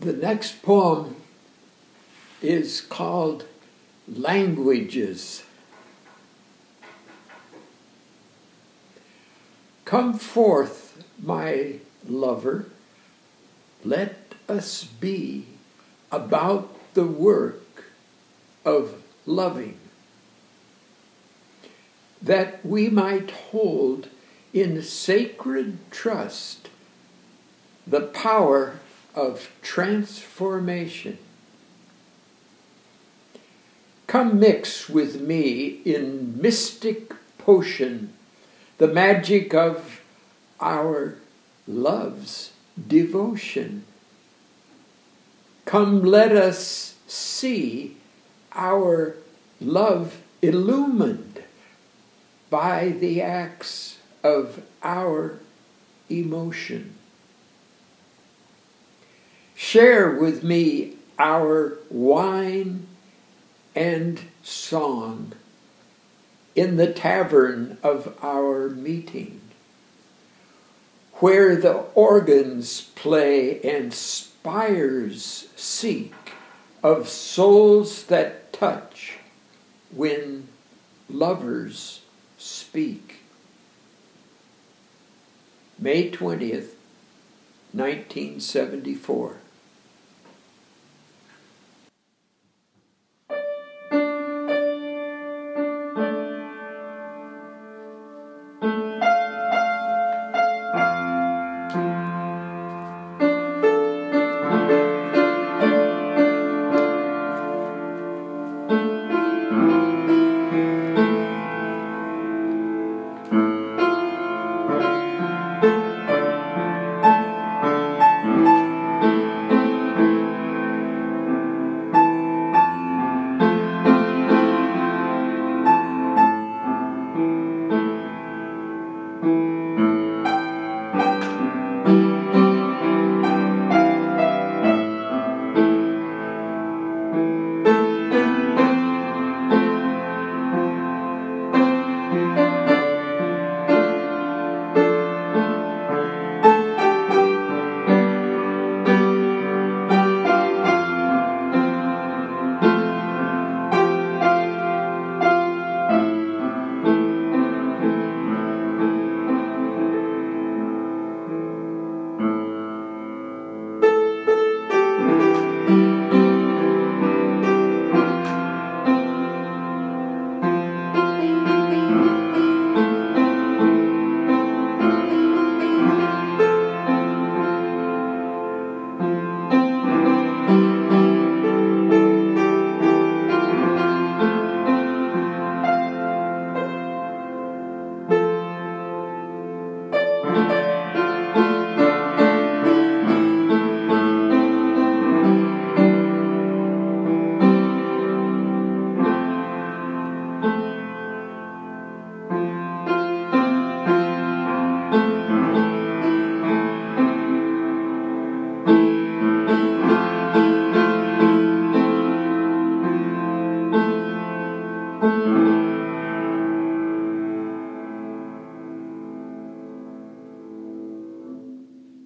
The next poem is called Languages. Come forth, my lover, let us be about the work of loving, that we might hold in sacred trust the power of transformation. Come mix with me in mystic potion the magic of our love's devotion. Come, let us see our love illumined by the acts of our emotion. Share with me our wine and song in the tavern of our meeting, where the organs play and spires seek of souls that touch when lovers speak. May 20th, 1974.